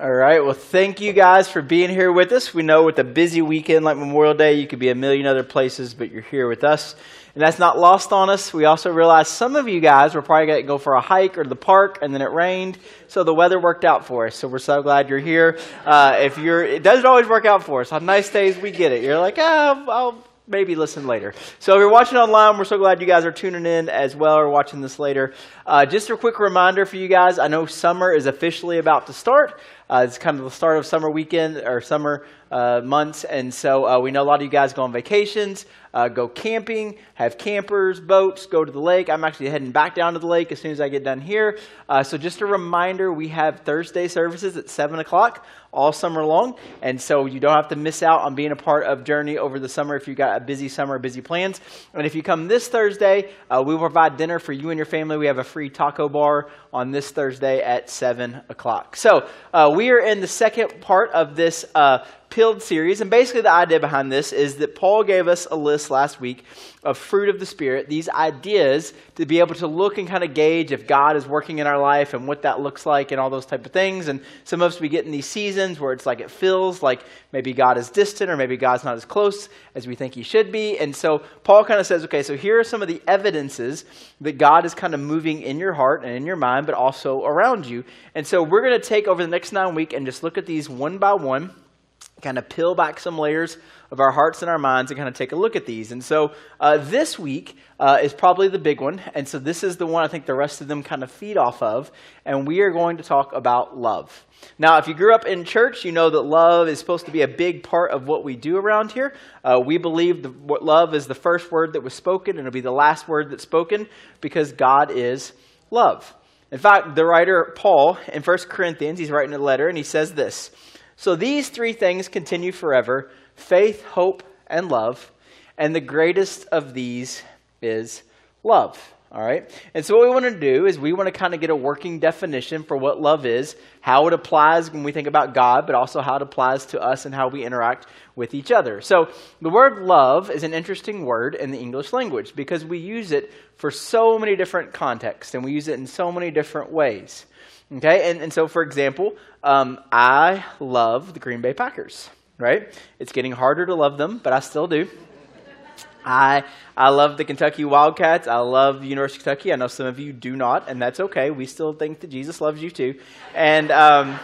All right. Well, thank you guys for being here with us. We know with a busy weekend like Memorial Day, you could be a million other places, but you're here with us. And that's not lost on us. We also realize some of you guys were probably going to go for a hike or the park, and then it rained, so the weather worked out for us. So we're so glad you're here. Uh, if you're, it doesn't always work out for us. On nice days, we get it. You're like, ah, I'll maybe listen later. So if you're watching online, we're so glad you guys are tuning in as well or watching this later. Uh, just a quick reminder for you guys I know summer is officially about to start. Uh, it's kind of the start of summer weekend or summer uh, months, and so uh, we know a lot of you guys go on vacations, uh, go camping, have campers, boats, go to the lake. I'm actually heading back down to the lake as soon as I get done here. Uh, so just a reminder, we have Thursday services at seven o'clock all summer long, and so you don't have to miss out on being a part of Journey over the summer if you've got a busy summer, busy plans. And if you come this Thursday, uh, we will provide dinner for you and your family. We have a free taco bar on this Thursday at seven o'clock. So we are in the second part of this uh, Peeled series, and basically the idea behind this is that Paul gave us a list last week of fruit of the Spirit, these ideas to be able to look and kind of gauge if God is working in our life and what that looks like and all those type of things. And some of us we get in these seasons where it's like it feels like maybe God is distant or maybe God's not as close as we think He should be. And so Paul kind of says, okay, so here are some of the evidences that God is kind of moving in your heart and in your mind, but also around you. And so we're going to take over the next nine weeks and just look at these one by one kind of peel back some layers of our hearts and our minds and kind of take a look at these. And so uh, this week uh, is probably the big one. And so this is the one I think the rest of them kind of feed off of. And we are going to talk about love. Now, if you grew up in church, you know that love is supposed to be a big part of what we do around here. Uh, we believe the, love is the first word that was spoken and it'll be the last word that's spoken because God is love. In fact, the writer Paul in 1 Corinthians, he's writing a letter and he says this. So these three things continue forever faith, hope, and love. And the greatest of these is love. All right? And so, what we want to do is we want to kind of get a working definition for what love is, how it applies when we think about God, but also how it applies to us and how we interact with each other. So, the word love is an interesting word in the English language because we use it for so many different contexts and we use it in so many different ways. Okay, and, and so for example, um, I love the Green Bay Packers, right? It's getting harder to love them, but I still do. I, I love the Kentucky Wildcats. I love the University of Kentucky. I know some of you do not, and that's okay. We still think that Jesus loves you too. And um,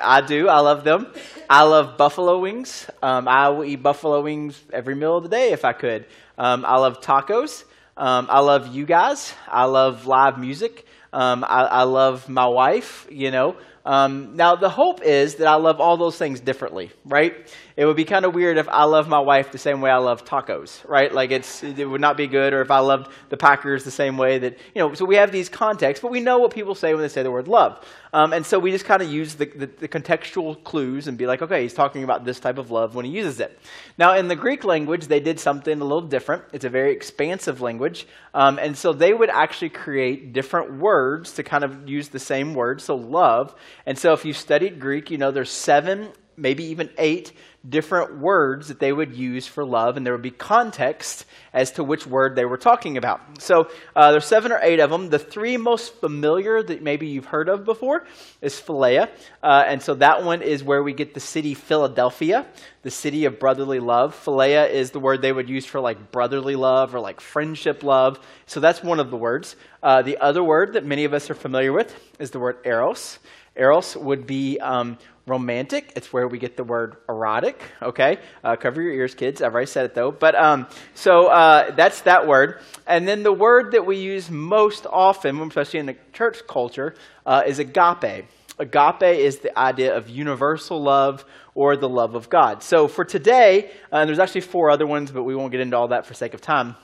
I do. I love them. I love buffalo wings. Um, I will eat buffalo wings every meal of the day if I could. Um, I love tacos. Um, I love you guys. I love live music. Um, I, I, love my wife, you know. Um, now, the hope is that I love all those things differently, right? It would be kind of weird if I love my wife the same way I love tacos, right? Like it's it would not be good, or if I loved the Packers the same way that you know. So we have these contexts, but we know what people say when they say the word love, um, and so we just kind of use the, the, the contextual clues and be like, okay, he's talking about this type of love when he uses it. Now, in the Greek language, they did something a little different. It's a very expansive language, um, and so they would actually create different words to kind of use the same word, so love. And so if you studied Greek, you know there's seven maybe even eight different words that they would use for love, and there would be context as to which word they were talking about. So uh, there's seven or eight of them. The three most familiar that maybe you've heard of before is Philia, uh, and so that one is where we get the city Philadelphia, the city of brotherly love. Philia is the word they would use for like brotherly love or like friendship love. So that's one of the words. Uh, the other word that many of us are familiar with is the word eros. Eros would be um, romantic. It's where we get the word erotic. Okay, uh, cover your ears, kids. I've already said it though. But um, so uh, that's that word. And then the word that we use most often, especially in the church culture, uh, is agape. Agape is the idea of universal love or the love of God. So for today, uh, there's actually four other ones, but we won't get into all that for sake of time.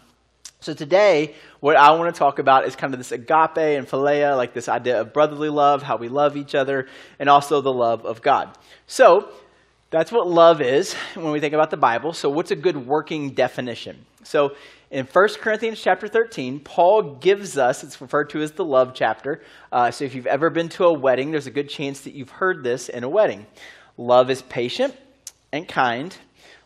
So today, what I want to talk about is kind of this agape and philia, like this idea of brotherly love, how we love each other, and also the love of God. So that's what love is when we think about the Bible. So what's a good working definition? So in 1 Corinthians chapter 13, Paul gives us, it's referred to as the love chapter. Uh, so if you've ever been to a wedding, there's a good chance that you've heard this in a wedding. Love is patient and kind.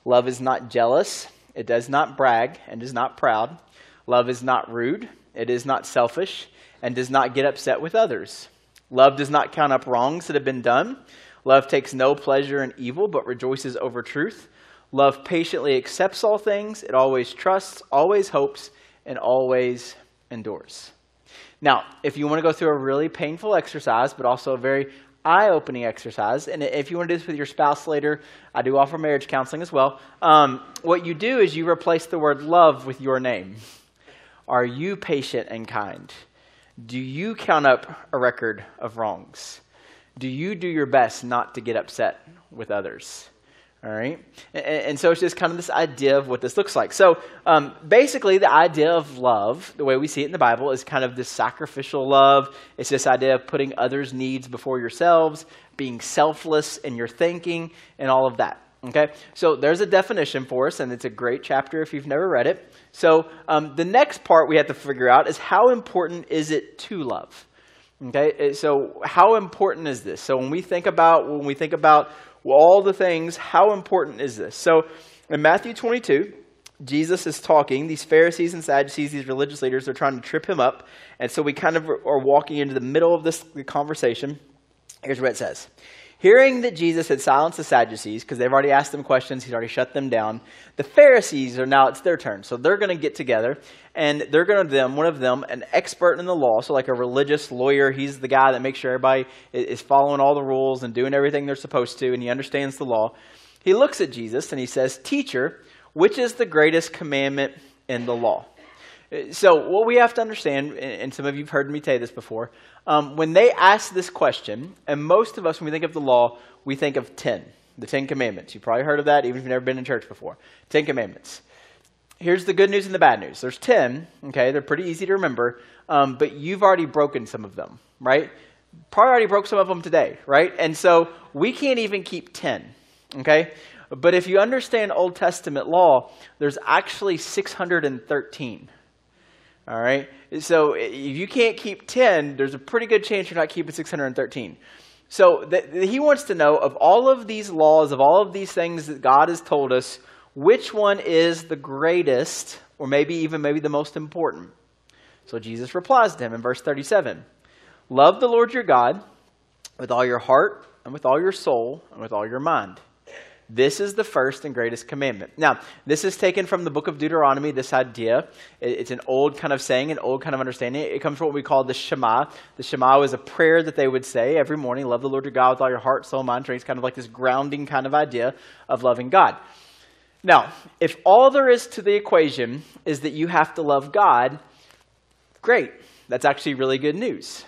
Love is not jealous. It does not brag and is not proud. Love is not rude, it is not selfish, and does not get upset with others. Love does not count up wrongs that have been done. Love takes no pleasure in evil, but rejoices over truth. Love patiently accepts all things, it always trusts, always hopes, and always endures. Now, if you want to go through a really painful exercise, but also a very eye opening exercise, and if you want to do this with your spouse later, I do offer marriage counseling as well. Um, what you do is you replace the word love with your name. Are you patient and kind? Do you count up a record of wrongs? Do you do your best not to get upset with others? All right. And, and, so it's just kind of this idea of what this looks like. So um, basically, the idea of love, the way we see it in the Bible, is kind of this sacrificial love. It's this idea of putting others' needs before yourselves, being selfless in your thinking, and all of that. Okay. So there's a definition for us, and it's a great chapter if you've never read it. So um, the next part we have to figure out is how important is it to love? Okay. So how important is this? So when we think about when we think about all the things, how important is this? So in Matthew 22, Jesus is talking. These Pharisees and Sadducees, these religious leaders, they're trying to trip him up. And so we kind of are walking into the middle of this conversation. Here's what it says Hearing that Jesus had silenced the Sadducees, because they've already asked them questions, he's already shut them down, the Pharisees are now, it's their turn. So they're going to get together, and they're going to them, one of them, an expert in the law, so like a religious lawyer, he's the guy that makes sure everybody is following all the rules and doing everything they're supposed to, and he understands the law. He looks at Jesus and he says, Teacher, which is the greatest commandment in the law? So, what we have to understand, and some of you have heard me say this before, um, when they ask this question, and most of us, when we think of the law, we think of 10, the 10 commandments. You've probably heard of that, even if you've never been in church before. 10 commandments. Here's the good news and the bad news. There's 10, okay? They're pretty easy to remember, um, but you've already broken some of them, right? Probably already broke some of them today, right? And so we can't even keep 10, okay? But if you understand Old Testament law, there's actually 613. All right? So if you can't keep 10, there's a pretty good chance you're not keeping 613. So he wants to know of all of these laws, of all of these things that God has told us, which one is the greatest, or maybe even maybe the most important? So Jesus replies to him in verse 37 Love the Lord your God with all your heart, and with all your soul, and with all your mind. This is the first and greatest commandment. Now, this is taken from the book of Deuteronomy, this idea. It's an old kind of saying, an old kind of understanding. It comes from what we call the Shema. The Shema was a prayer that they would say every morning love the Lord your God with all your heart, soul, mind, strength. It's kind of like this grounding kind of idea of loving God. Now, if all there is to the equation is that you have to love God, great. That's actually really good news.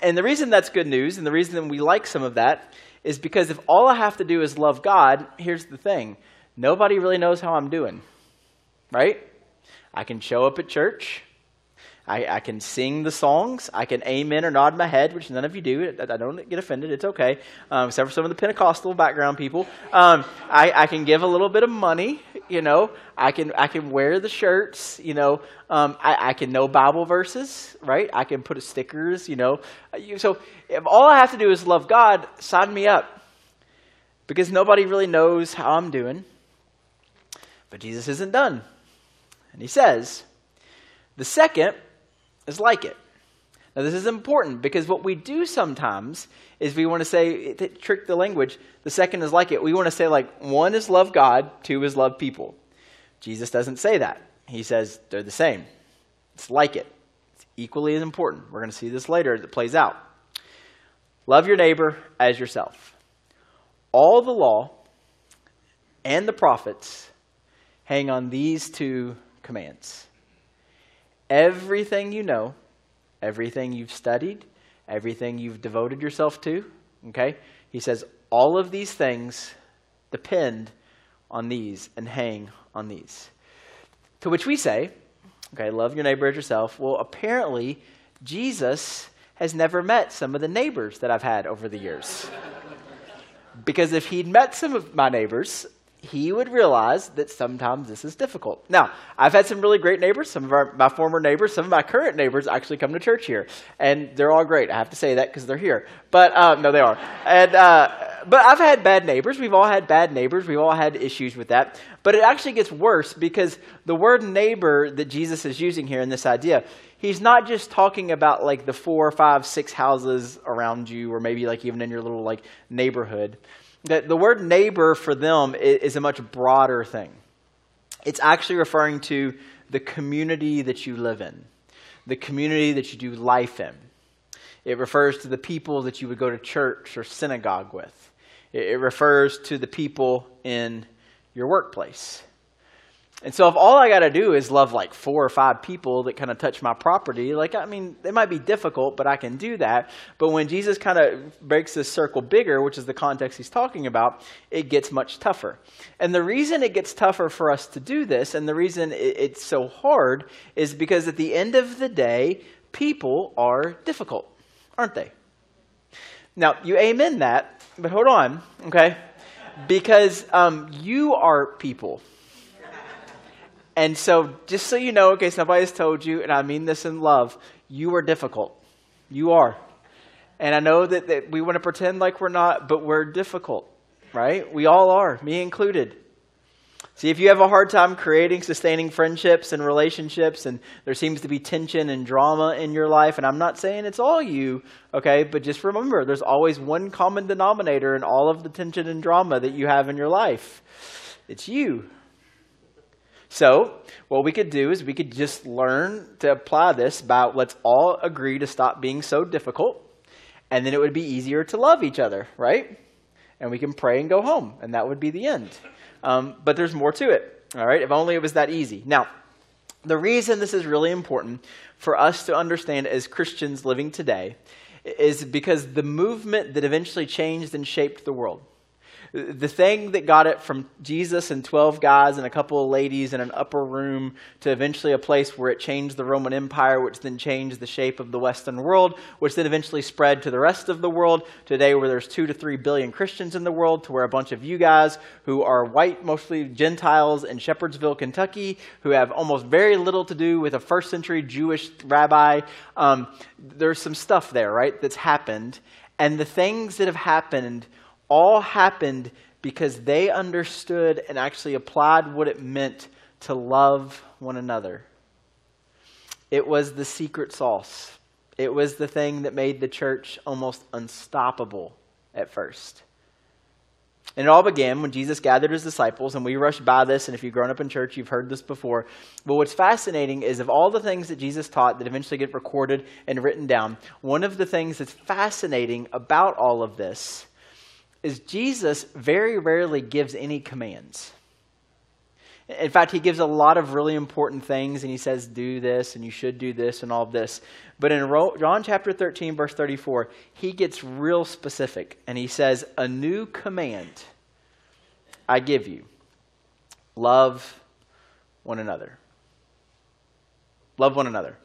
And the reason that's good news, and the reason we like some of that, is because if all I have to do is love God, here's the thing nobody really knows how I'm doing, right? I can show up at church. I, I, can sing the songs. I can amen or nod my head, which none of you do. I, I don't get offended. It's okay, um, except for some of the Pentecostal background people. Um, I, I, can give a little bit of money. You know, I can I can wear the shirts. You know, um, I, can know Bible verses. Right? I can put stickers. You know, so if all I have to do is love God, sign me up, because nobody really knows how I'm doing. But Jesus isn't done, and He says, the second is like it. Now, this is important because what we do sometimes is we want to say, trick the language, the second is like it. We want to say, like, one is love God, two is love people. Jesus doesn't say that. He says they're the same. It's like it. It's equally as important. We're going to see this later as it plays out. Love your neighbor as yourself. All the law and the prophets hang on these two commands. Everything you know everything you've studied, everything you've devoted yourself to. Okay? He says, all of these things depend on these and hang on these. To which we say, okay, love your neighbor as yourself. Well, apparently, Jesus has never met some of the neighbors that I've had over the years. because if he'd met some of my neighbors, he would realize that sometimes this is difficult. Now, I've had some really great neighbors. Some of our, my former neighbors, some of my current neighbors actually come to church here. And they're all great. I have to say that because they're here. But um, no, they are. And, uh, but I've had bad neighbors. We've all had bad neighbors. We've all had issues with that. But it actually gets worse because the word neighbor that Jesus is using here in this idea, he's not just talking about like the four, five, six houses around you, or maybe like even in your little like neighborhood. That the word neighbor for them is a much broader thing. It's actually referring to the community that you live in, the community that you do life in. It refers to the people that you would go to church or synagogue with. It refers to the people in your workplace. And so if all I got to do is love like four or five people that kind of touch my property, like, I mean, it might be difficult, but I can do that. But when Jesus kind of breaks this circle bigger, which is the context he's talking about, it gets much tougher. And the reason it gets tougher for us to do this, and the reason it's so hard, is because at the end of the day, people are difficult aren't they? Now, you amen that, but hold on, okay? Because um, you are people. And so, just so you know, in case nobody has told you, and I mean this in love, you are difficult. You are. And I know that, that we want to pretend like we're not, but we're difficult, right? We all are, me included. See, if you have a hard time creating, sustaining friendships and relationships, and there seems to be tension and drama in your life, and I'm not saying it's all you, okay, but just remember there's always one common denominator in all of the tension and drama that you have in your life it's you. So, what we could do is we could just learn to apply this about let's all agree to stop being so difficult, and then it would be easier to love each other, right? And we can pray and go home, and that would be the end. Um, but there's more to it. All right, if only it was that easy. Now, the reason this is really important for us to understand as Christians living today is because the movement that eventually changed and shaped the world the thing that got it from Jesus and 12 guys and a couple of ladies in an upper room to eventually a place where it changed the Roman Empire, which then changed the shape of the Western world, which then eventually spread to the rest of the world. Today, where there's two to three billion Christians in the world, to where a bunch of you guys who are white, mostly Gentiles in Shepherdsville, Kentucky, who have almost very little to do with a first century Jewish rabbi. Um, there's some stuff there, right, that's happened. And the things that have happened all happened because they understood and actually applied what it meant to love one another. It was the secret sauce. It was the thing that made the church almost unstoppable at first. And it all began when Jesus gathered his disciples, and we rushed by this, and if you've grown up in church, you've heard this before. But what's fascinating is of all the things that Jesus taught that eventually get recorded and written down, one of the things that's fascinating about all of this is Jesus very rarely gives any commands. In fact, he gives a lot of really important things and he says, do this and you should do this and all of this. But in John chapter 13, verse 34, he gets real specific and he says, A new command I give you love one another. Love one another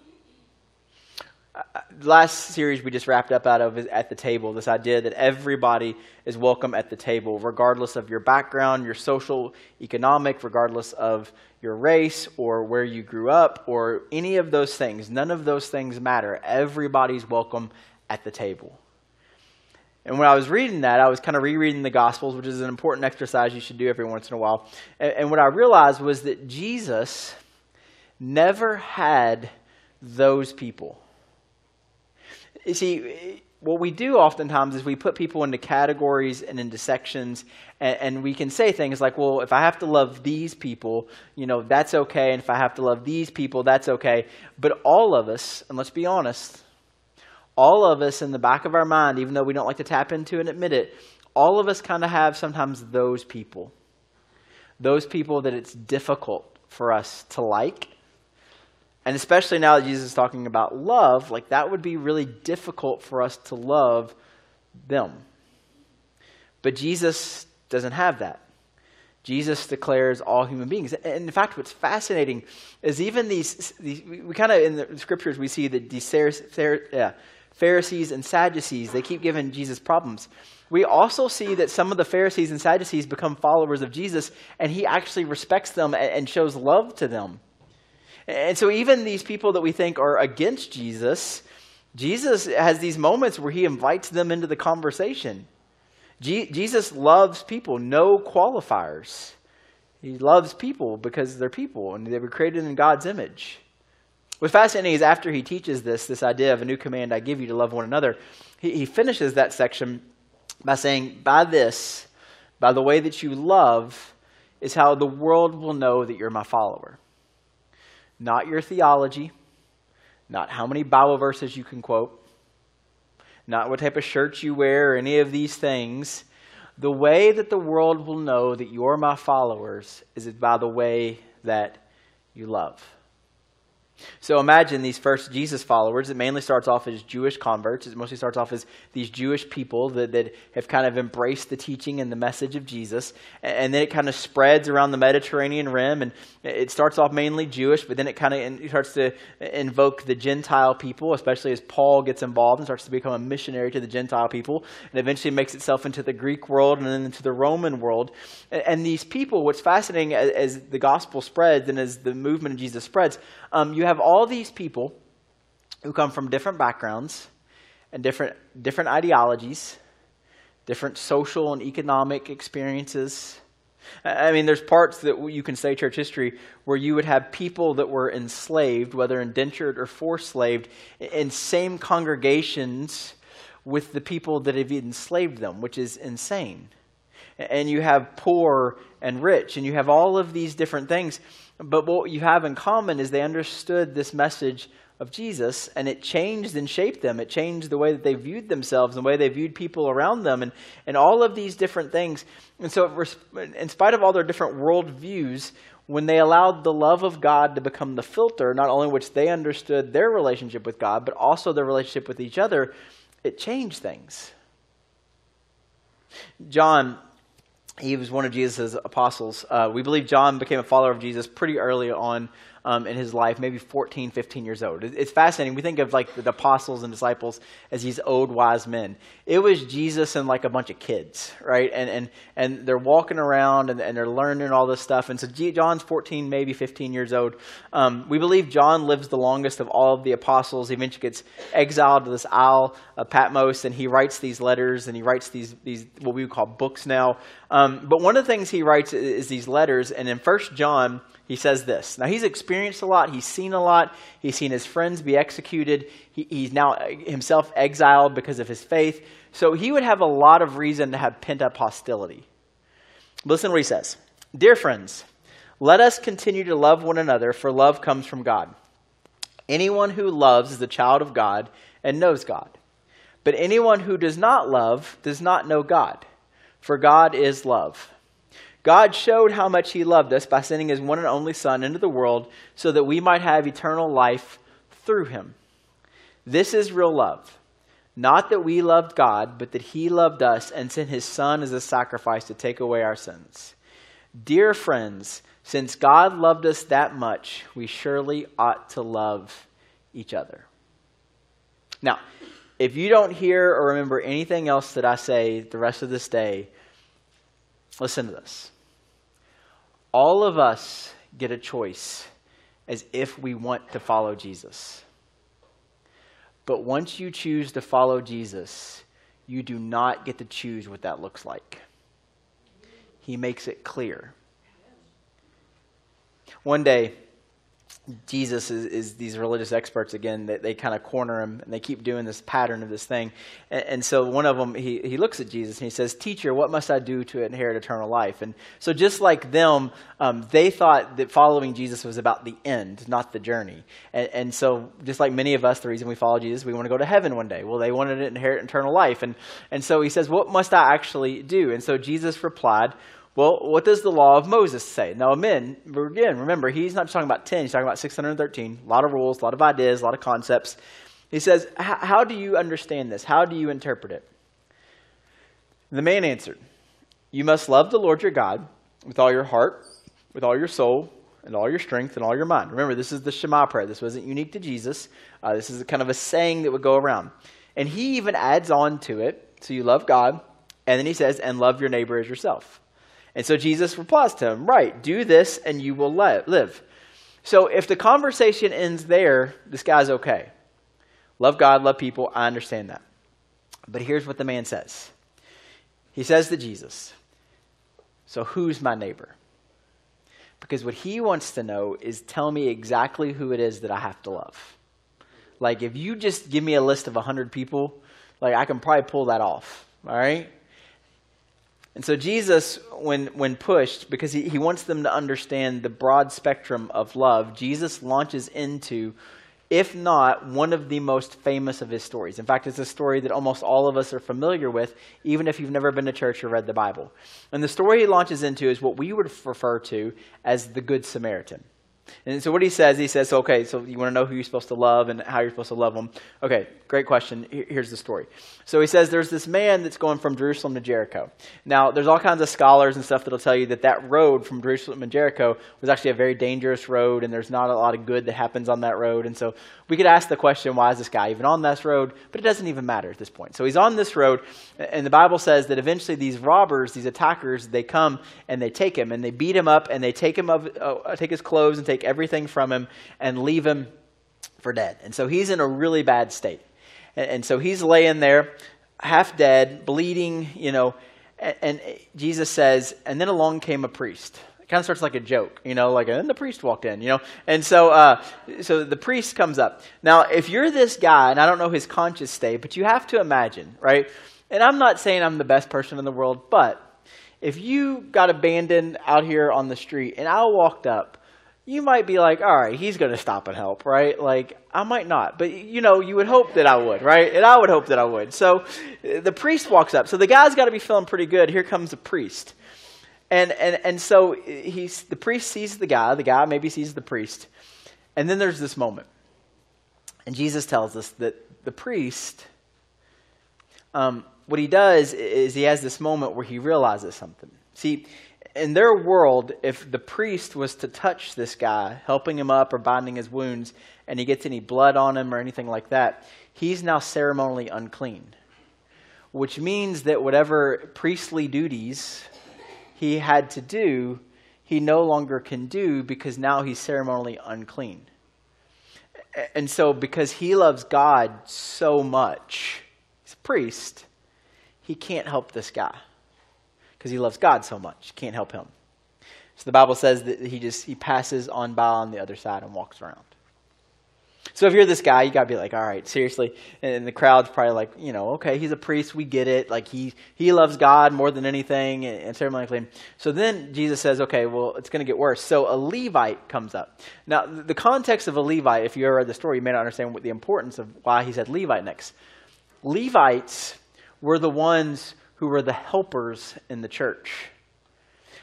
last series we just wrapped up out of is at the table this idea that everybody is welcome at the table regardless of your background your social economic regardless of your race or where you grew up or any of those things none of those things matter everybody's welcome at the table and when I was reading that, I was kind of rereading the Gospels, which is an important exercise you should do every once in a while. And, and what I realized was that Jesus never had those people. You see, what we do oftentimes is we put people into categories and into sections, and, and, we can say things like, well, if I have to love these people, you know, that's okay, and if I have to love these people, that's okay. But all of us, and let's be honest, all of us in the back of our mind, even though we don't like to tap into and admit it, all of us kind of have sometimes those people. Those people that it's difficult for us to like and especially now that Jesus is talking about love, like that would be really difficult for us to love them. But Jesus doesn't have that. Jesus declares all human beings. And in fact, what's fascinating is even these, these we kind of in the scriptures we see that these Pharisees and Sadducees, they keep giving Jesus problems. We also see that some of the Pharisees and Sadducees become followers of Jesus, and he actually respects them and shows love to them. And so, even these people that we think are against Jesus, Jesus has these moments where he invites them into the conversation. Jesus loves people, no qualifiers. He loves people because they're people and they were created in God's image. What's fascinating is after he teaches this, this idea of a new command I give you to love one another, he, he finishes that section by saying, By this, by the way that you love, is how the world will know that you're my follower. Not your theology, not how many Bible verses you can quote, not what type of shirt you wear, or any of these things. The way that the world will know that you're my followers is by the way that you love. So imagine these first Jesus followers. It mainly starts off as Jewish converts. It mostly starts off as these Jewish people that, that have kind of embraced the teaching and the message of Jesus. And then it kind of spreads around the Mediterranean rim. And it starts off mainly Jewish, but then it kind of starts to invoke the Gentile people, especially as Paul gets involved and starts to become a missionary to the Gentile people. And eventually makes itself into the Greek world and then into the Roman world. And these people, what's fascinating as, the gospel spreads and as the movement of Jesus spreads, um, you have all these people who come from different backgrounds and different, different ideologies, different social and economic experiences. I mean, there's parts that you can say church history where you would have people that were enslaved, whether indentured or forced slaved, in same congregations with the people that have enslaved them, which is insane. And you have poor and rich, and you have all of these different things. But what you have in common is they understood this message of Jesus, and it changed and shaped them. It changed the way that they viewed themselves and the way they viewed people around them, and, and all of these different things. And so, in spite of all their different worldviews, when they allowed the love of God to become the filter, not only which they understood their relationship with God, but also their relationship with each other, it changed things. John he was one of Jesus' apostles. Uh, we believe John became a follower of Jesus pretty early on um, in his life, maybe 14, 15 years old. It's fascinating. We think of like the apostles and disciples as these old wise men. It was Jesus and like a bunch of kids, right? And and and they're walking around and, and they're learning all this stuff. And so John's 14, maybe 15 years old. Um, we believe John lives the longest of all of the apostles. He eventually gets exiled to this Isle of Patmos, and he writes these letters and he writes these these what we would call books now. Um, but one of the things he writes is, is these letters, and in First John he says this. Now, he's experienced a lot, he's seen a lot, he's seen his friends be executed, he, he's now himself exiled because of his faith. So he would have a lot of reason to have pent up hostility. Listen to what he says Dear friends, let us continue to love one another, for love comes from God. Anyone who loves is a child of God and knows God. But anyone who does not love does not know God, for God is love. God showed how much He loved us by sending His one and only Son into the world so that we might have eternal life through Him. This is real love. Not that we loved God, but that He loved us and sent His Son as a sacrifice to take away our sins. Dear friends, since God loved us that much, we surely ought to love each other. Now, if you don't hear or remember anything else that I say the rest of this day, listen to this all of us get a choice as if we want to follow Jesus. But once you choose to follow Jesus, you do not get to choose what that looks like. He makes it clear. One day, Jesus is, is, these religious experts again that they, they kind of corner him and they keep doing this pattern of this thing. And, and, so one of them, he, he looks at Jesus and he says, Teacher, what must I do to inherit eternal life? And so just like them, um, they thought that following Jesus was about the end, not the journey. And, and so just like many of us, the reason we follow Jesus, we want to go to heaven one day. Well, they wanted to inherit eternal life. And, and so he says, What must I actually do? And so Jesus replied, well, what does the law of Moses say? Now, again, remember, he's not talking about 10, he's talking about 613. A lot of rules, a lot of ideas, a lot of concepts. He says, How do you understand this? How do you interpret it? The man answered, You must love the Lord your God with all your heart, with all your soul, and all your strength and all your mind. Remember, this is the Shema prayer. This wasn't unique to Jesus. Uh, this is kind of a saying that would go around. And he even adds on to it. So you love God, and then he says, and love your neighbor as yourself. And so Jesus replies to him, Right, do this and you will live. So if the conversation ends there, this guy's okay. Love God, love people, I understand that. But here's what the man says He says to Jesus, So who's my neighbor? Because what he wants to know is tell me exactly who it is that I have to love. Like, if you just give me a list of 100 people, like, I can probably pull that off. All right? And so, Jesus, when, when pushed, because he, he wants them to understand the broad spectrum of love, Jesus launches into if not one of the most famous of his stories. In fact, it's a story that almost all of us are familiar with, even if you've never been to church or read the Bible. And the story he launches into is what we would refer to as the Good Samaritan. And so what he says, he says, okay, so you want to know who you're supposed to love and how you're supposed to love them. Okay, great question. Here's the story. So he says there's this man that's going from Jerusalem to Jericho. Now, there's all kinds of scholars and stuff that'll tell you that that road from Jerusalem to Jericho was actually a very dangerous road, and there's not a lot of good that happens on that road. And so we could ask the question, why is this guy even on this road? But it doesn't even matter at this point. So he's on this road, and the Bible says that eventually these robbers, these attackers, they come and they take him, and they beat him up, and they take him of, uh, take his clothes and take everything from him and leave him for dead. And so he's in a really bad state. And, and so he's laying there, half dead, bleeding, you know, and, and Jesus says, and then along came a priest It kind of starts like a joke, you know, like, and the priest walked in, you know. And so, uh, so the priest comes up. Now, if you're this guy, and I don't know his conscious state, but you have to imagine, right? And I'm not saying I'm the best person in the world, but if you got abandoned out here on the street and I walked up, you might be like, all right, he's going to stop and help, right? Like, I might not, but you know, you would hope that I would, right? And I would hope that I would. So the priest walks up. So the guy's got to be feeling pretty good. Here comes the priest. And, and, and so he's, the priest sees the guy, the guy maybe sees the priest. And then there's this moment. And Jesus tells us that the priest, um, what he does is he has this moment where he realizes something. See, in their world, if the priest was to touch this guy, helping him up or binding his wounds, and he gets any blood on him or anything like that, he's now ceremonially unclean. Which means that whatever priestly duties he had to do, he no longer can do because now he's ceremonially unclean. And so, because he loves God so much, he's a priest, he can't help this guy because he loves God so much. Can't help him. So the Bible says that he just he passes on by on the other side and walks around. So if you're this guy, you gotta be like, all right, seriously. And the crowd's probably like, you know, okay, he's a priest, we get it. Like he he loves God more than anything, and, and ceremonially. So then Jesus says, okay, well, it's gonna get worse. So a Levite comes up. Now the context of a Levite, if you ever read the story, you may not understand what the importance of why he said Levite next. Levites were the ones who were the helpers in the church.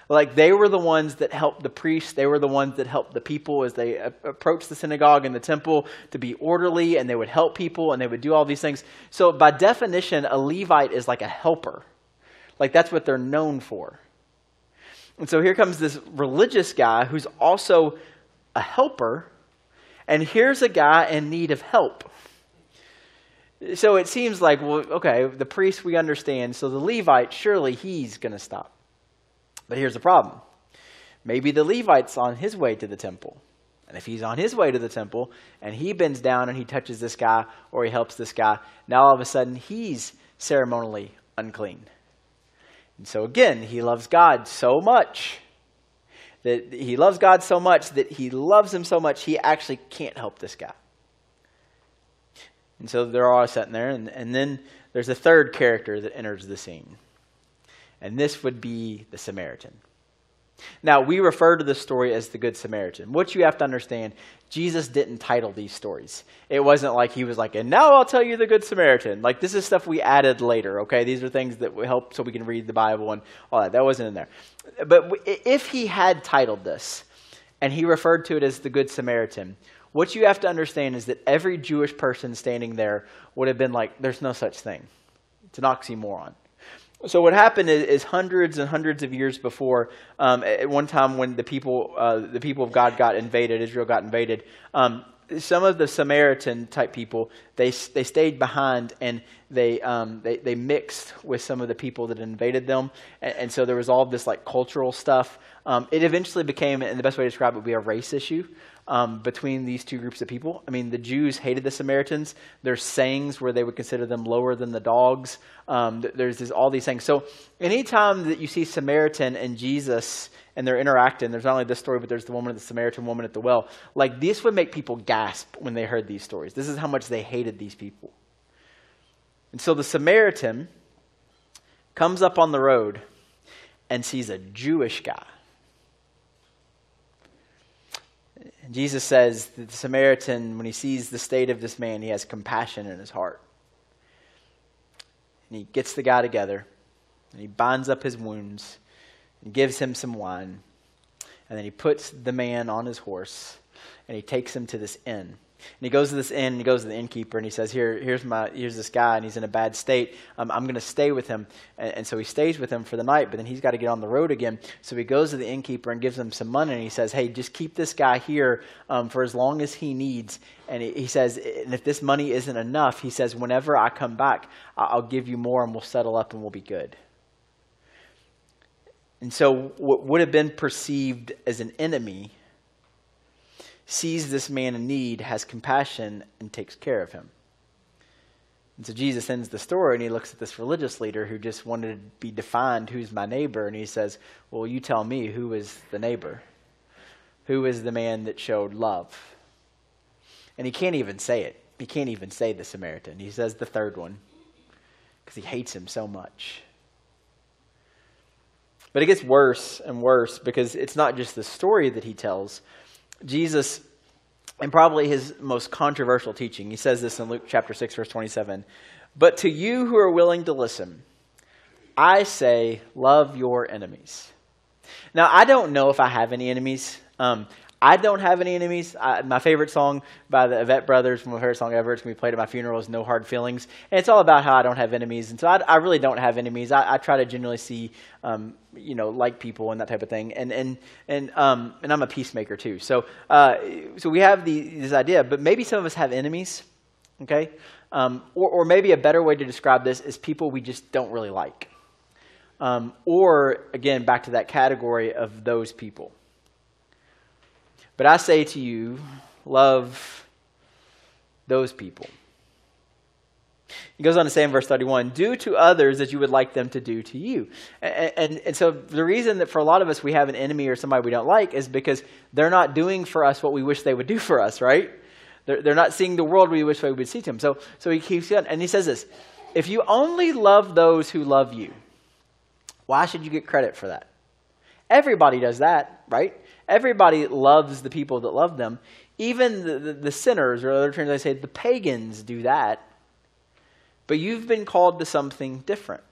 Like they were the ones that helped the priests, they were the ones that helped the people as they approached the synagogue and the temple to be orderly, and they would help people and they would do all these things. So, by definition, a Levite is like a helper. Like that's what they're known for. And so here comes this religious guy who's also a helper, and here's a guy in need of help. So it seems like, well, okay, the priest we understand, so the Levite, surely he's going to stop. But here's the problem maybe the Levite's on his way to the temple. And if he's on his way to the temple and he bends down and he touches this guy or he helps this guy, now all of a sudden he's ceremonially unclean. And so again, he loves God so much that he loves God so much that he loves him so much he actually can't help this guy. And so they're all sitting there, and, and then there's a third character that enters the scene and this would be the Samaritan. Now, we refer to this story as the Good Samaritan. What you have to understand, Jesus didn't title these stories. It wasn't like he was like, and now I'll tell you the Good Samaritan. Like, this is stuff we added later, okay? These are things that help so we can read the Bible and all that. That wasn't in there. But if he had titled this and he referred to it as the Good Samaritan, what you have to understand is that every Jewish person standing there would have been like, there's no such thing. It's an oxymoron. So what happened is, is, hundreds and hundreds of years before, um, at one time when the people, uh, the people of God got invaded, Israel got invaded, um, some of the Samaritan type people, they, they stayed behind and they, um, they, they mixed with some of the people that invaded them. And, and so there was all this like cultural stuff. Um, it eventually became, and the best way to describe it would be a race issue. Um, between these two groups of people. I mean, the Jews hated the Samaritans. There's sayings where they would consider them lower than the dogs. Um, there's this, all these things. So anytime that you see Samaritan and Jesus and they're interacting, there's not only this story, but there's the woman, the Samaritan woman at the well. Like this would make people gasp when they heard these stories. This is how much they hated these people. And so the Samaritan comes up on the road and sees a Jewish guy Jesus says that the Samaritan, when he sees the state of this man, he has compassion in his heart. And he gets the guy together, and he binds up his wounds, and gives him some wine. And then he puts the man on his horse, and he takes him to this inn. And he goes to this inn and he goes to the innkeeper and he says, Here, here's, my, here's this guy and he's in a bad state. Um, I'm going to stay with him. And, and, so he stays with him for the night, but then he's got to get on the road again. So he goes to the innkeeper and gives him some money and he says, Hey, just keep this guy here um, for as long as he needs. And he, he, says, And if this money isn't enough, he says, Whenever I come back, I'll give you more and we'll settle up and we'll be good. And so what would have been perceived as an enemy sees this man in need, has compassion, and takes care of him. And so Jesus ends the story and he looks at this religious leader who just wanted to be defined who's my neighbor. And he says, Well, you tell me who is the neighbor? Who is the man that showed love? And he can't even say it. He can't even say the Samaritan. He says the third one because he hates him so much. But it gets worse and worse because it's not just the story that he tells, Jesus, and probably his most controversial teaching, he says this in Luke chapter 6, verse 27. But to you who are willing to listen, I say, love your enemies. Now, I don't know if I have any enemies. Um, I don't have any enemies. I, my favorite song by the Avett Brothers, my favorite song ever, it's going to be played at my funeral, is No Hard Feelings. And it's all about how I don't have enemies. And so I, I really don't have enemies. I, I try to genuinely see, um, you know, like people and that type of thing. And, and, and, um, and I'm a peacemaker too. So, uh, so we have the, this idea, but maybe some of us have enemies, okay? Um, or, or maybe a better way to describe this is people we just don't really like. Um, or, again, back to that category of those people. But I say to you, love those people. He goes on to say in verse 31 do to others as you would like them to do to you. And, and, and, so the reason that for a lot of us we have an enemy or somebody we don't like is because they're not doing for us what we wish they would do for us, right? They're, they're not seeing the world we wish we would see to them. So, so he keeps going, and he says this If you only love those who love you, why should you get credit for that? Everybody does that, right? Everybody loves the people that love them. Even the, the, the sinners, or other terms I say, the pagans do that. But you've been called to something different.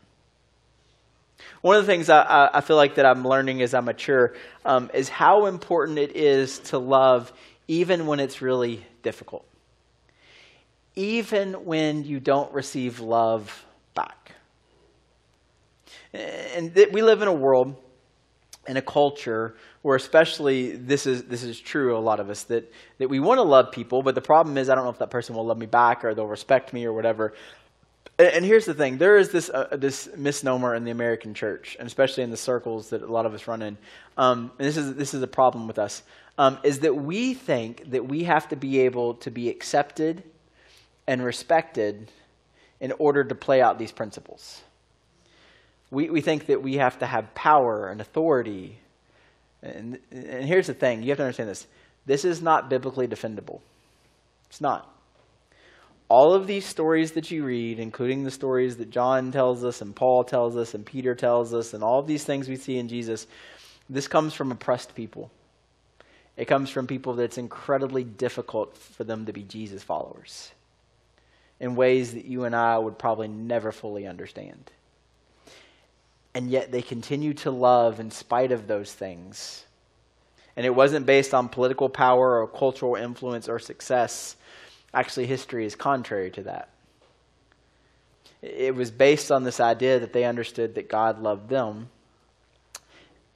One of the things I, I feel like that I'm learning as I mature um, is how important it is to love even when it's really difficult. Even when you don't receive love back. And th- we live in a world in a culture where especially this is this is true a lot of us that that we want to love people but the problem is i don't know if that person will love me back or they'll respect me or whatever. And, here's the thing there is this uh, this misnomer in the american church and especially in the circles that a lot of us run in. Um, and this is this is a problem with us. Um, is that we think that we have to be able to be accepted and respected in order to play out these principles we, we think that we have to have power and authority. And, and here's the thing you have to understand this this is not biblically defendable. It's not. All of these stories that you read, including the stories that John tells us, and Paul tells us, and Peter tells us, and all of these things we see in Jesus, this comes from oppressed people. It comes from people that it's incredibly difficult for them to be Jesus followers in ways that you and I would probably never fully understand and yet they continue to love in spite of those things. And it wasn't based on political power or cultural influence or success. Actually, history is contrary to that. It was based on this idea that they understood that God loved them,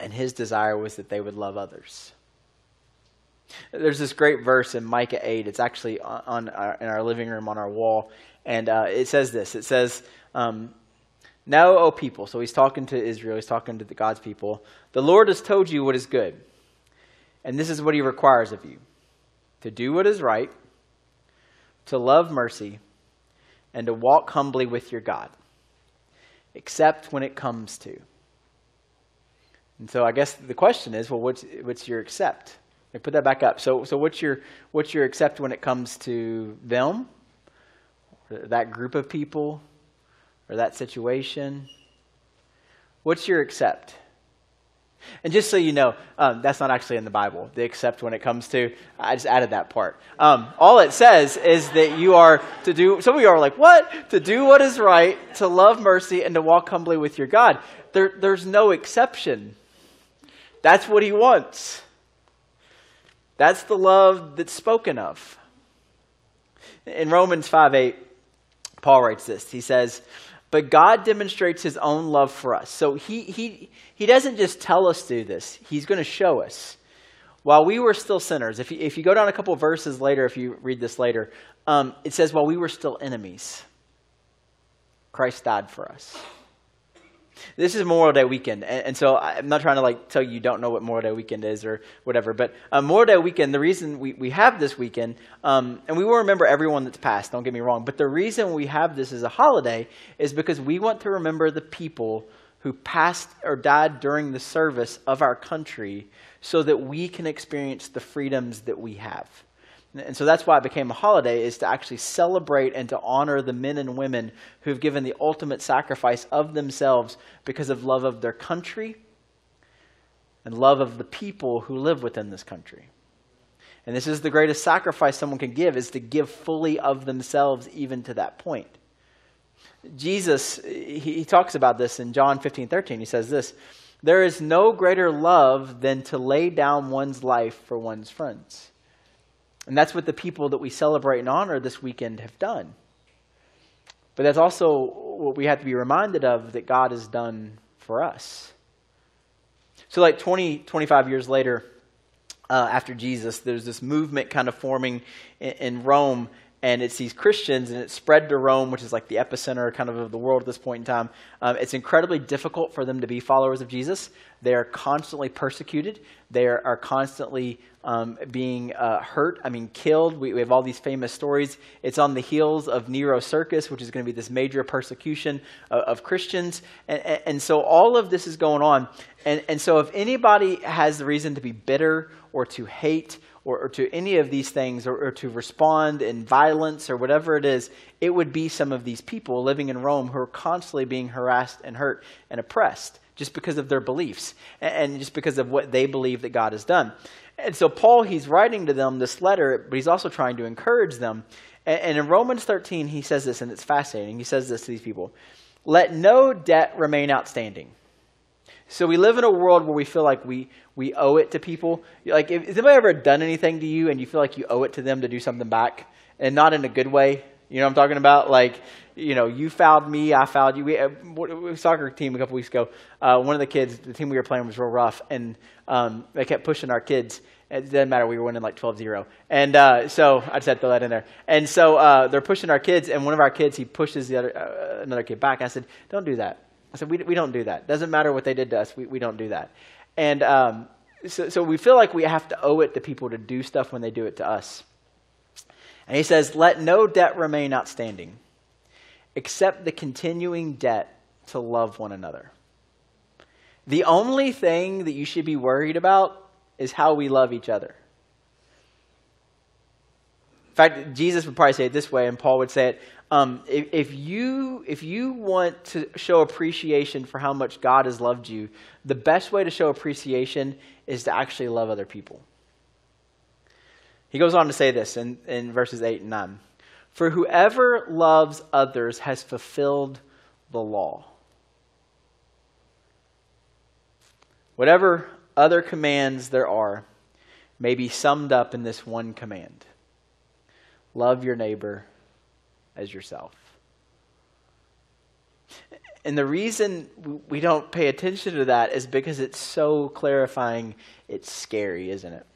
and his desire was that they would love others. There's this great verse in Micah 8. It's actually on our, in our living room on our wall. And uh, it says this It says, um, now, O people, so he's talking to Israel, he's talking to the God's people. The Lord has told you what is good, and this is what he requires of you to do what is right, to love mercy, and to walk humbly with your God, except when it comes to. And so I guess the question is, well, what's, what's your accept? Like put that back up. So, so what's your what's your accept when it comes to them, that group of people, or that situation? What's your accept? And just so you know, um, that's not actually in the Bible, the accept when it comes to, I just added that part. Um, all it says is that you are to do, some of you are like, what? To do what is right, to love mercy, and to walk humbly with your God. There, there's no exception. That's what he wants. That's the love that's spoken of. In Romans 5 8, Paul writes this. He says, But God demonstrates his own love for us. So he, he, he doesn't just tell us to do this, he's going to show us. While we were still sinners, if you, if you go down a couple verses later, if you read this later, um, it says, While we were still enemies, Christ died for us. This is Memorial Day weekend, and, and, so I'm not trying to like tell you you don't know what Memorial Day weekend is or whatever. But uh, Memorial Day weekend, the reason we, we have this weekend, um, and we will remember everyone that's passed. Don't get me wrong, but the reason we have this as a holiday is because we want to remember the people who passed or died during the service of our country, so that we can experience the freedoms that we have. And so that's why it became a holiday, is to actually celebrate and to honor the men and women who have given the ultimate sacrifice of themselves because of love of their country and love of the people who live within this country. And this is the greatest sacrifice someone can give, is to give fully of themselves even to that point. Jesus, he, talks about this in John 15, 13. He says this, There is no greater love than to lay down one's life for one's friends. And that's what the people that we celebrate and honor this weekend have done. But that's also what we have to be reminded of that God has done for us. So, like 20, 25 years later, uh, after Jesus, there's this movement kind of forming in, in Rome and it's these Christians, and it's spread to Rome, which is like the epicenter kind of of the world at this point in time. Um, it's incredibly difficult for them to be followers of Jesus. They are constantly persecuted. They are, are constantly um, being uh, hurt, I mean, killed. We, we, have all these famous stories. It's on the heels of Nero Circus, which is going to be this major persecution of, of Christians. And, and, and, so all of this is going on. And, and so if anybody has the reason to be bitter or to hate or, or to any of these things or, or to respond in violence or whatever it is, it would be some of these people living in Rome who are constantly being harassed and hurt and oppressed just because of their beliefs and just because of what they believe that God has done. And so Paul, he's writing to them this letter, but he's also trying to encourage them. And in Romans 13, he says this, and it's fascinating. He says this to these people Let no debt remain outstanding. So we live in a world where we feel like we, we owe it to people. Like, if, has anybody ever done anything to you and you feel like you owe it to them to do something back, and not in a good way? You know what I'm talking about? Like, you know, you fouled me, I fouled you. We, uh, we soccer team a couple weeks ago. Uh, one of the kids, the team we were playing was real rough, and um, they kept pushing our kids. It doesn't matter. We were winning like 12-0. And uh, so I just had to throw that in there. And so uh, they're pushing our kids, and one of our kids, he pushes the other, uh, another kid back. I said, don't do that. I said, we, we don't do that. Doesn't matter what they did to us. We, we don't do that. And um, so, so we feel like we have to owe it to people to do stuff when they do it to us. And he says, let no debt remain outstanding except the continuing debt to love one another. The only thing that you should be worried about is how we love each other. In fact, Jesus would probably say it this way, and Paul would say it um, if, if, you, if you want to show appreciation for how much God has loved you, the best way to show appreciation is to actually love other people. He goes on to say this in, in verses 8 and 9 For whoever loves others has fulfilled the law. Whatever other commands there are may be summed up in this one command love your neighbor as yourself. And the reason we don't pay attention to that is because it's so clarifying, it's scary, isn't it?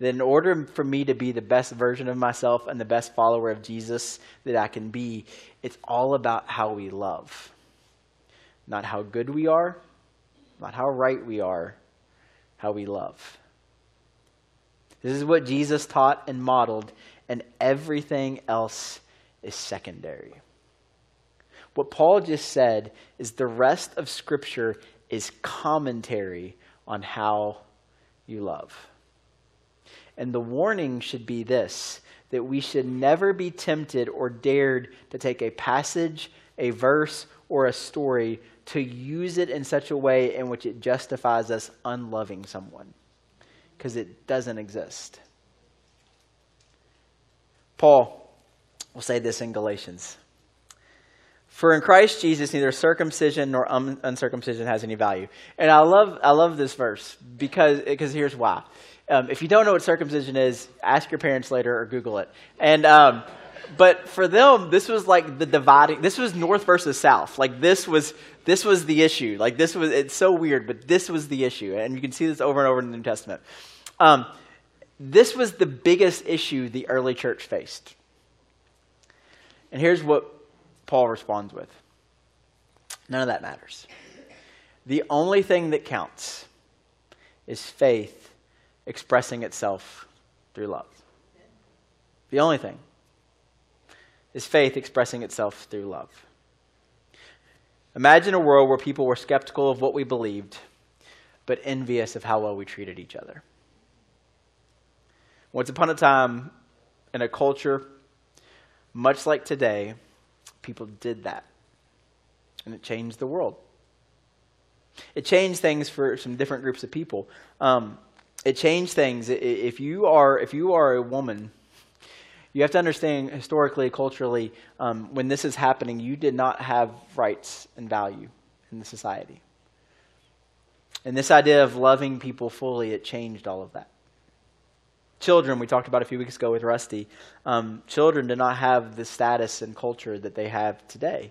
That in order for me to be the best version of myself and the best follower of Jesus that I can be, it's all about how we love. Not how good we are, not how right we are, how we love. This is what Jesus taught and modeled, and everything else is secondary. What Paul just said is the rest of Scripture is commentary on how you love. And the warning should be this that we should never be tempted or dared to take a passage, a verse, or a story to use it in such a way in which it justifies us unloving someone because it doesn't exist. Paul will say this in Galatians. For in Christ Jesus, neither circumcision nor un- uncircumcision has any value. And I love, I love this verse because, because here's why. Um, if you don't know what circumcision is, ask your parents later or Google it. And, um, but for them, this was like the dividing, this was North versus South. Like this was, this was the issue. Like this was, it's so weird, but this was the issue. And you can see this over and over in the New Testament. Um, this was the biggest issue the early church faced. And here's what Paul responds with none of that matters. The only thing that counts is faith expressing itself through love. The only thing is faith expressing itself through love. Imagine a world where people were skeptical of what we believed, but envious of how well we treated each other. Once upon a time, in a culture much like today, people did that. And it changed the world. It changed things for some different groups of people. Um, it changed things. If you are, if you are a woman, you have to understand historically, culturally, um, when this is happening, you did not have rights and value in the society. And this idea of loving people fully, it changed all of that. Children, we talked about a few weeks ago with Rusty, um, children do not have the status and culture that they have today.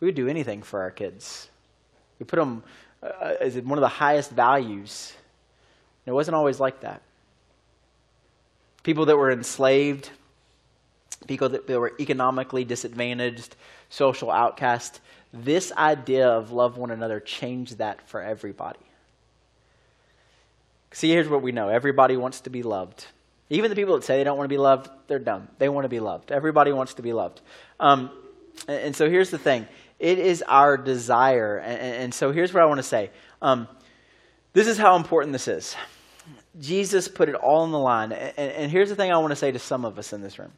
We would do anything for our kids. We put them uh, as one of the highest values. And it wasn't always like that. People that were enslaved, people that, were economically disadvantaged, social outcast, this idea of love one another changed that for everybody. See, here's what we know everybody wants to be loved. Even the people that say they don't want to be loved, they're dumb. They want to be loved. Everybody wants to be loved. Um, and, and, so here's the thing it is our desire. And, and so here's what I want to say um, this is how important this is. Jesus put it all on the line. And, and here's the thing I want to say to some of us in this room.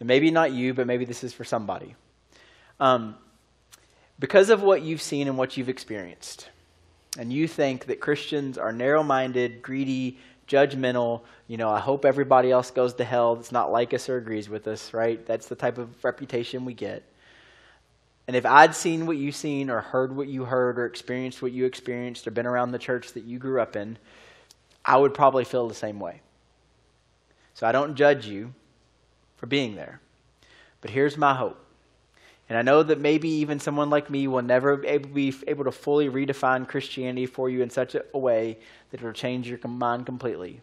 And maybe not you, but maybe this is for somebody. Um, because of what you've seen and what you've experienced, and you think that Christians are narrow minded, greedy, judgmental, you know, I hope everybody else goes to hell that's not like us or agrees with us, right? That's the type of reputation we get. And if I'd seen what you've seen, or heard what you heard, or experienced what you experienced, or been around the church that you grew up in, I would probably feel the same way. So I don't judge you for being there. But here's my hope and I know that maybe even someone like me will never be able to fully redefine Christianity for you in such a way that it will change your mind completely.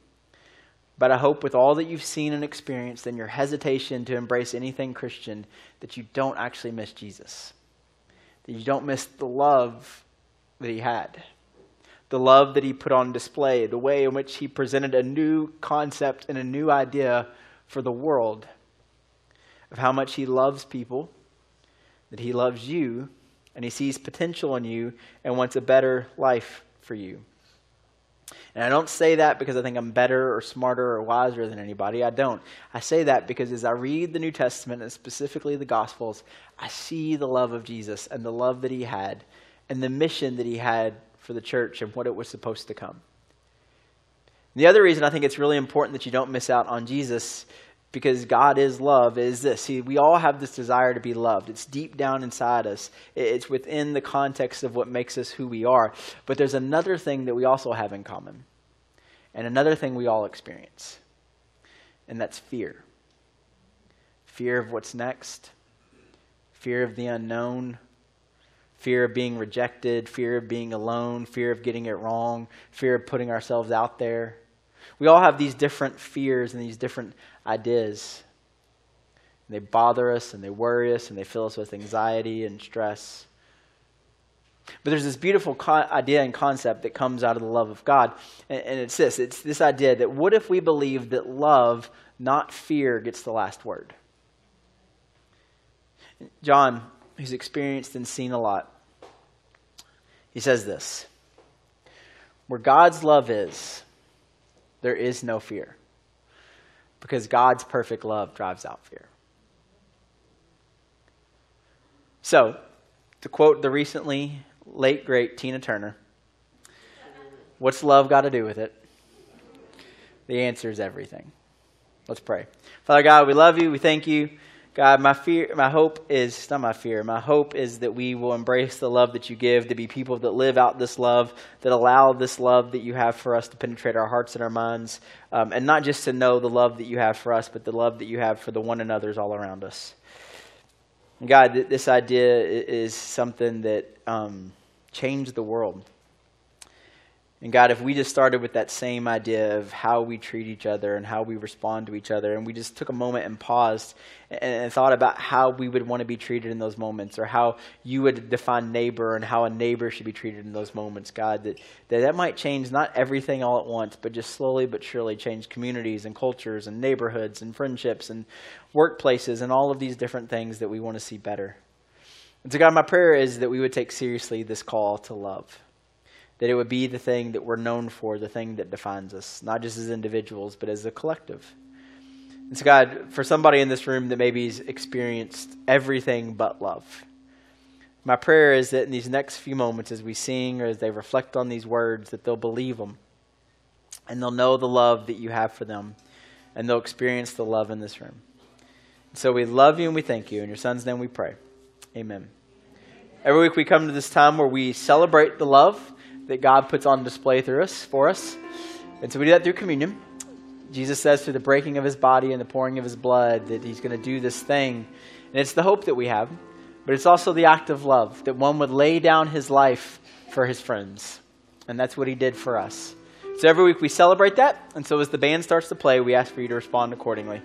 But I hope with all that you've seen and experienced and your hesitation to embrace anything Christian, that you don't actually miss Jesus. That you don't miss the love that he had. The love that he put on display, the way in which he presented a new concept and a new idea for the world of how much he loves people that He loves you and He sees potential in you and wants a better life for you. And I don't say that because I think I'm better or smarter or wiser than anybody. I don't. I say that because as I read the New Testament and specifically the Gospels, I see the love of Jesus and the love that He had and the mission that He had for the church and what it was supposed to come. The other reason I think it's really important that you don't miss out on Jesus because God is love is this. See, we all have this desire to be loved. It's deep down inside us. It's within the context of what makes us who we are. But there's another thing that we also have in common. And another thing we all experience. And that's fear. Fear of what's next. Fear of the unknown. Fear of being rejected, fear of being alone, fear of getting it wrong, fear of putting ourselves out there. We all have these different fears and these different ideas. They bother us and they worry us and they fill us with anxiety and stress. But there's this beautiful co- idea and concept that comes out of the love of God, and, and it's this it's this idea that what if we believe that love, not fear, gets the last word? John, who's experienced and seen a lot, he says this Where God's love is, there is no fear, because God's perfect love drives out fear. So, to quote the recently late great Tina Turner, what's love got to do with it? The answer is everything. Let's pray. Father God, we love you. We thank you. God, my fear, my hope is not my fear. My hope is that we will embrace the love that you give, to be people that live out this love, that allow this love that you have for us to penetrate our hearts and our minds, um, and not just to know the love that you have for us, but the love that you have for the one another's all around us. God, this idea is something that um, changed the world. And God, if we just started with that same idea of how we treat each other and how we respond to each other, and we just took a moment and paused and, and, thought about how we would want to be treated in those moments, or how you would define neighbor and how a neighbor should be treated in those moments, God, that, that that might change not everything all at once, but just slowly but surely change communities and cultures and neighborhoods and friendships and workplaces and all of these different things that we want to see better. And so, God, my prayer is that we would take seriously this call to love that it would be the thing that we're known for, the thing that defines us, not just as individuals, but as a collective. And so, God, for somebody in this room that maybe has experienced everything but love, my prayer is that in these next few moments, as we sing or as they reflect on these words, that they'll believe them and they'll know the love that you have for them and they'll experience the love in this room. So we love you and we thank you. In your son's name we pray. Amen. Every week we come to this time where we celebrate the love that God puts on display through us, for us. And so we do that through communion. Jesus says through the breaking of his body and the pouring of his blood that he's going to do this thing. And it's the hope that we have, but it's also the act of love that one would lay down his life for his friends. And that's what he did for us. So every week we celebrate that. And so as the band starts to play, we ask for you to respond accordingly.